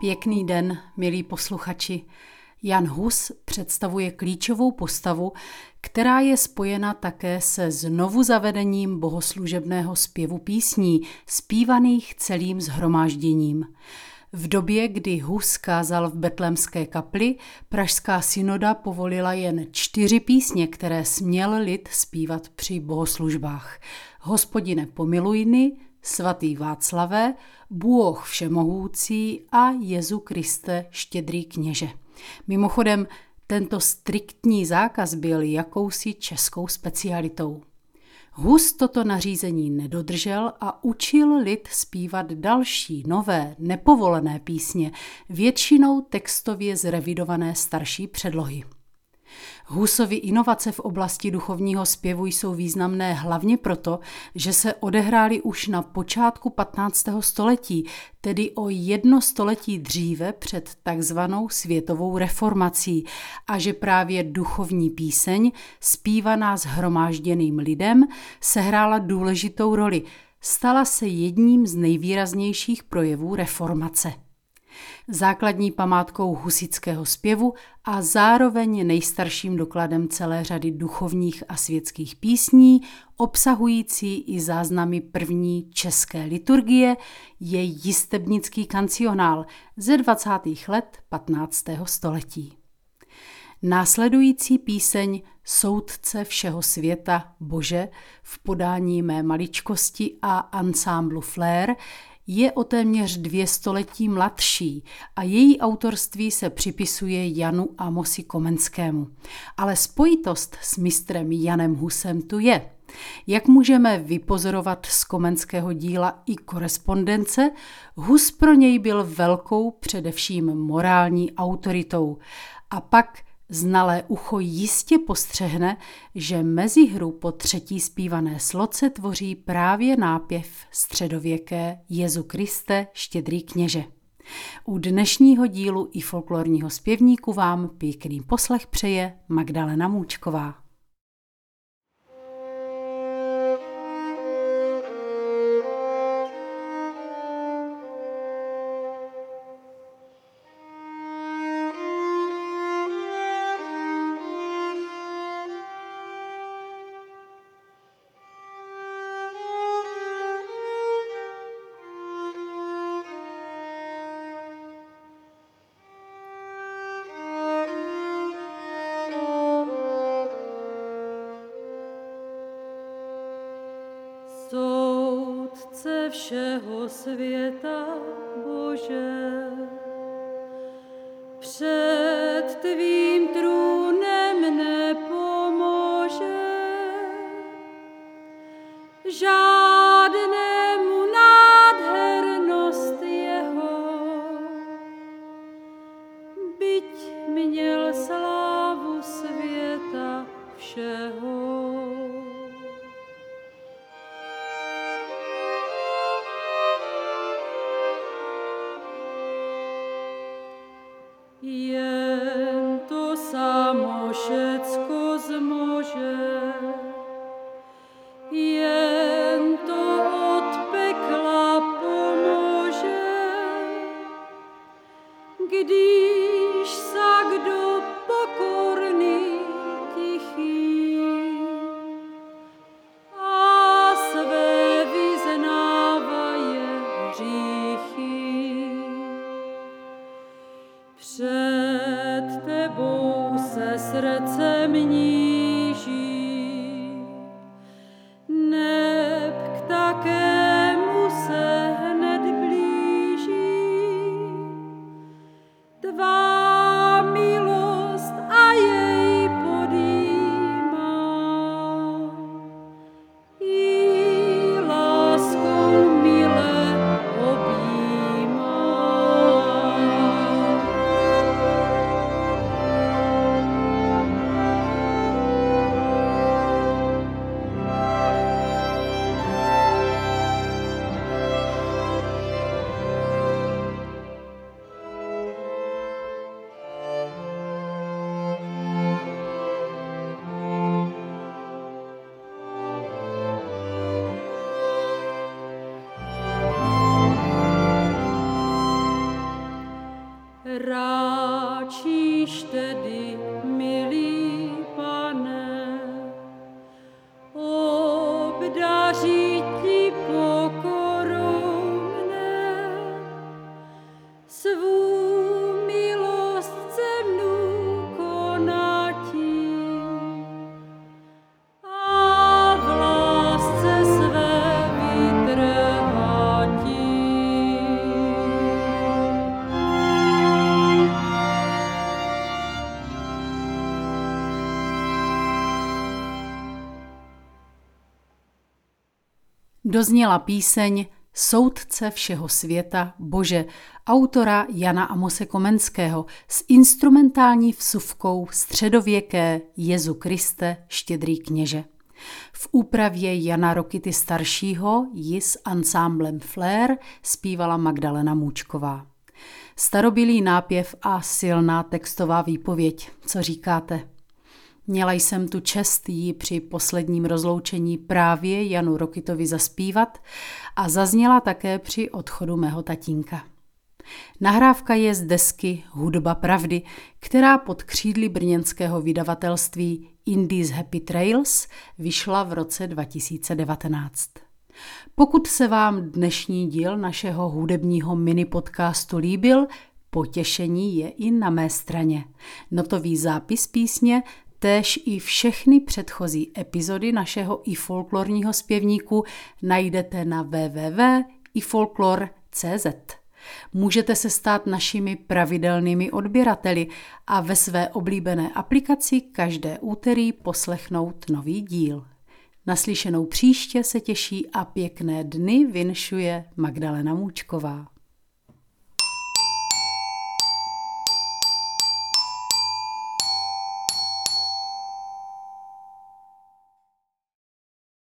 Pěkný den, milí posluchači. Jan Hus představuje klíčovou postavu, která je spojena také se znovu zavedením bohoslužebného zpěvu písní, zpívaných celým zhromážděním. V době, kdy Hus kázal v betlemské kapli, Pražská synoda povolila jen čtyři písně, které směl lid zpívat při bohoslužbách. Hospodine pomilujny, svatý Václavé, Bůh všemohoucí a Jezu Kriste štědrý kněže. Mimochodem, tento striktní zákaz byl jakousi českou specialitou. Hus toto nařízení nedodržel a učil lid zpívat další, nové, nepovolené písně, většinou textově zrevidované starší předlohy. Husovy inovace v oblasti duchovního zpěvu jsou významné hlavně proto, že se odehrály už na počátku 15. století, tedy o jedno století dříve před takzvanou světovou reformací a že právě duchovní píseň, zpívaná s hromážděným lidem, sehrála důležitou roli, stala se jedním z nejvýraznějších projevů reformace základní památkou husického zpěvu a zároveň nejstarším dokladem celé řady duchovních a světských písní, obsahující i záznamy první české liturgie, je jistebnický kancionál ze 20. let 15. století. Následující píseň Soudce všeho světa Bože v podání mé maličkosti a ansámblu Flair je o téměř dvě století mladší a její autorství se připisuje Janu Amosi Komenskému. Ale spojitost s mistrem Janem Husem tu je. Jak můžeme vypozorovat z komenského díla i korespondence, Hus pro něj byl velkou především morální autoritou a pak Znalé ucho jistě postřehne, že mezi hru po třetí zpívané sloce tvoří právě nápěv středověké Jezu Kriste, štědrý kněže. U dnešního dílu i folklorního zpěvníku vám pěkný poslech přeje Magdalena Můčková. Všeho světa, Bože, před tvým trůnem nepomůže. Žádnému nádhernost jeho, byť měl slávu světa všeho. Jen to samo všecko zmože, jen to od pekla pomůže, když серце мені. Dozněla píseň Soudce všeho světa, Bože, autora Jana Amose Komenského s instrumentální vsuvkou středověké Jezu Kriste, štědrý kněže. V úpravě Jana Rokity staršího ji s ansámblem Flair zpívala Magdalena Můčková. Starobilý nápěv a silná textová výpověď. Co říkáte? Měla jsem tu čest jí při posledním rozloučení právě Janu Rokitovi zaspívat a zazněla také při odchodu mého tatínka. Nahrávka je z desky Hudba pravdy, která pod křídly brněnského vydavatelství Indies Happy Trails vyšla v roce 2019. Pokud se vám dnešní díl našeho hudebního mini podcastu líbil, potěšení je i na mé straně. Notový zápis písně Též i všechny předchozí epizody našeho i folklorního zpěvníku najdete na www.ifolklor.cz. Můžete se stát našimi pravidelnými odběrateli a ve své oblíbené aplikaci každé úterý poslechnout nový díl. Naslyšenou příště se těší a pěkné dny vinšuje Magdalena Můčková.